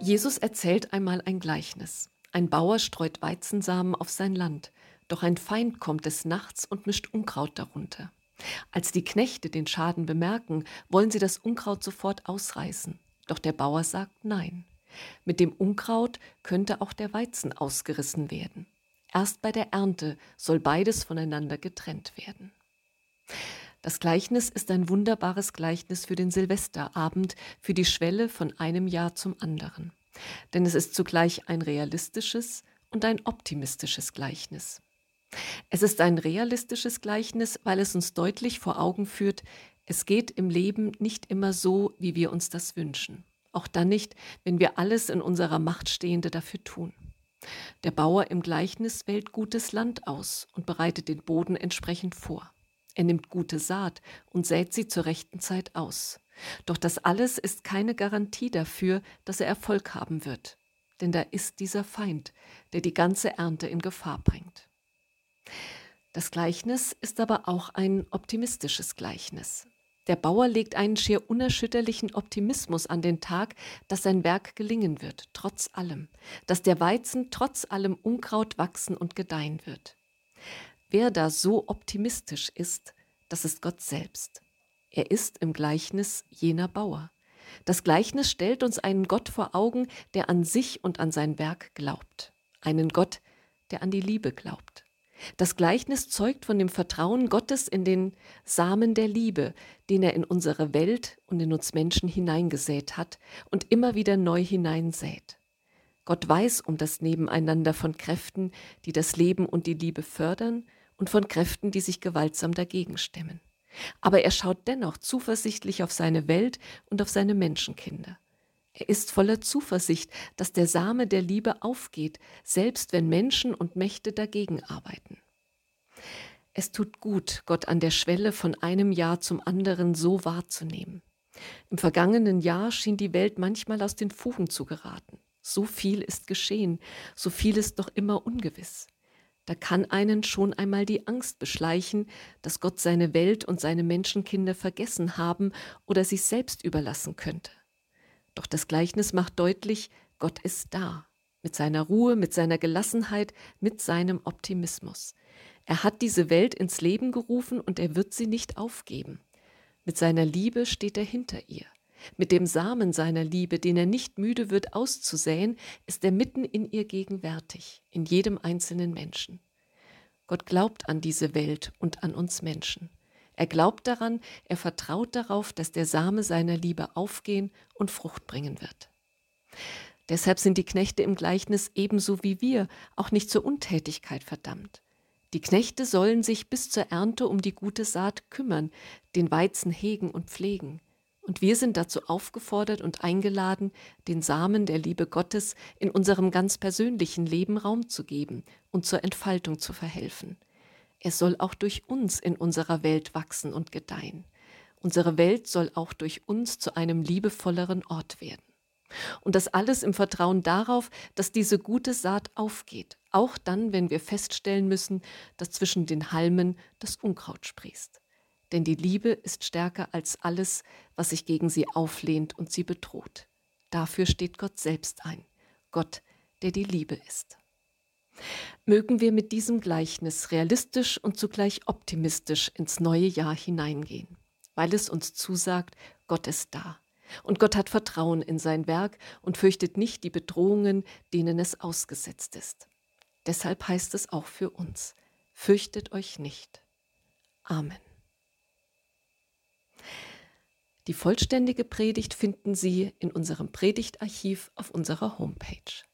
Jesus erzählt einmal ein Gleichnis. Ein Bauer streut Weizensamen auf sein Land, doch ein Feind kommt des Nachts und mischt Unkraut darunter. Als die Knechte den Schaden bemerken, wollen sie das Unkraut sofort ausreißen. Doch der Bauer sagt Nein. Mit dem Unkraut könnte auch der Weizen ausgerissen werden. Erst bei der Ernte soll beides voneinander getrennt werden. Das Gleichnis ist ein wunderbares Gleichnis für den Silvesterabend, für die Schwelle von einem Jahr zum anderen denn es ist zugleich ein realistisches und ein optimistisches Gleichnis. Es ist ein realistisches Gleichnis, weil es uns deutlich vor Augen führt, es geht im Leben nicht immer so, wie wir uns das wünschen. Auch dann nicht, wenn wir alles in unserer Macht Stehende dafür tun. Der Bauer im Gleichnis wählt gutes Land aus und bereitet den Boden entsprechend vor. Er nimmt gute Saat und sät sie zur rechten Zeit aus. Doch das alles ist keine Garantie dafür, dass er Erfolg haben wird. Denn da ist dieser Feind, der die ganze Ernte in Gefahr bringt. Das Gleichnis ist aber auch ein optimistisches Gleichnis. Der Bauer legt einen schier unerschütterlichen Optimismus an den Tag, dass sein Werk gelingen wird, trotz allem, dass der Weizen trotz allem Unkraut wachsen und gedeihen wird. Wer da so optimistisch ist, das ist Gott selbst. Er ist im Gleichnis jener Bauer. Das Gleichnis stellt uns einen Gott vor Augen, der an sich und an sein Werk glaubt. Einen Gott, der an die Liebe glaubt. Das Gleichnis zeugt von dem Vertrauen Gottes in den Samen der Liebe, den er in unsere Welt und in uns Menschen hineingesät hat und immer wieder neu hineinsät. Gott weiß um das Nebeneinander von Kräften, die das Leben und die Liebe fördern, und von Kräften, die sich gewaltsam dagegen stemmen. Aber er schaut dennoch zuversichtlich auf seine Welt und auf seine Menschenkinder. Er ist voller Zuversicht, dass der Same der Liebe aufgeht, selbst wenn Menschen und Mächte dagegen arbeiten. Es tut gut, Gott an der Schwelle von einem Jahr zum anderen so wahrzunehmen. Im vergangenen Jahr schien die Welt manchmal aus den Fugen zu geraten. So viel ist geschehen, so viel ist doch immer ungewiss. Da kann einen schon einmal die Angst beschleichen, dass Gott seine Welt und seine Menschenkinder vergessen haben oder sich selbst überlassen könnte. Doch das Gleichnis macht deutlich, Gott ist da, mit seiner Ruhe, mit seiner Gelassenheit, mit seinem Optimismus. Er hat diese Welt ins Leben gerufen und er wird sie nicht aufgeben. Mit seiner Liebe steht er hinter ihr. Mit dem Samen seiner Liebe, den er nicht müde wird auszusäen, ist er mitten in ihr gegenwärtig, in jedem einzelnen Menschen. Gott glaubt an diese Welt und an uns Menschen. Er glaubt daran, er vertraut darauf, dass der Same seiner Liebe aufgehen und Frucht bringen wird. Deshalb sind die Knechte im Gleichnis ebenso wie wir auch nicht zur Untätigkeit verdammt. Die Knechte sollen sich bis zur Ernte um die gute Saat kümmern, den Weizen hegen und pflegen. Und wir sind dazu aufgefordert und eingeladen, den Samen der Liebe Gottes in unserem ganz persönlichen Leben Raum zu geben und zur Entfaltung zu verhelfen. Er soll auch durch uns in unserer Welt wachsen und gedeihen. Unsere Welt soll auch durch uns zu einem liebevolleren Ort werden. Und das alles im Vertrauen darauf, dass diese gute Saat aufgeht, auch dann, wenn wir feststellen müssen, dass zwischen den Halmen das Unkraut sprießt denn die Liebe ist stärker als alles, was sich gegen sie auflehnt und sie bedroht. Dafür steht Gott selbst ein, Gott, der die Liebe ist. Mögen wir mit diesem Gleichnis realistisch und zugleich optimistisch ins neue Jahr hineingehen, weil es uns zusagt, Gott ist da. Und Gott hat Vertrauen in sein Werk und fürchtet nicht die Bedrohungen, denen es ausgesetzt ist. Deshalb heißt es auch für uns, fürchtet euch nicht. Amen. Die vollständige Predigt finden Sie in unserem Predigtarchiv auf unserer Homepage.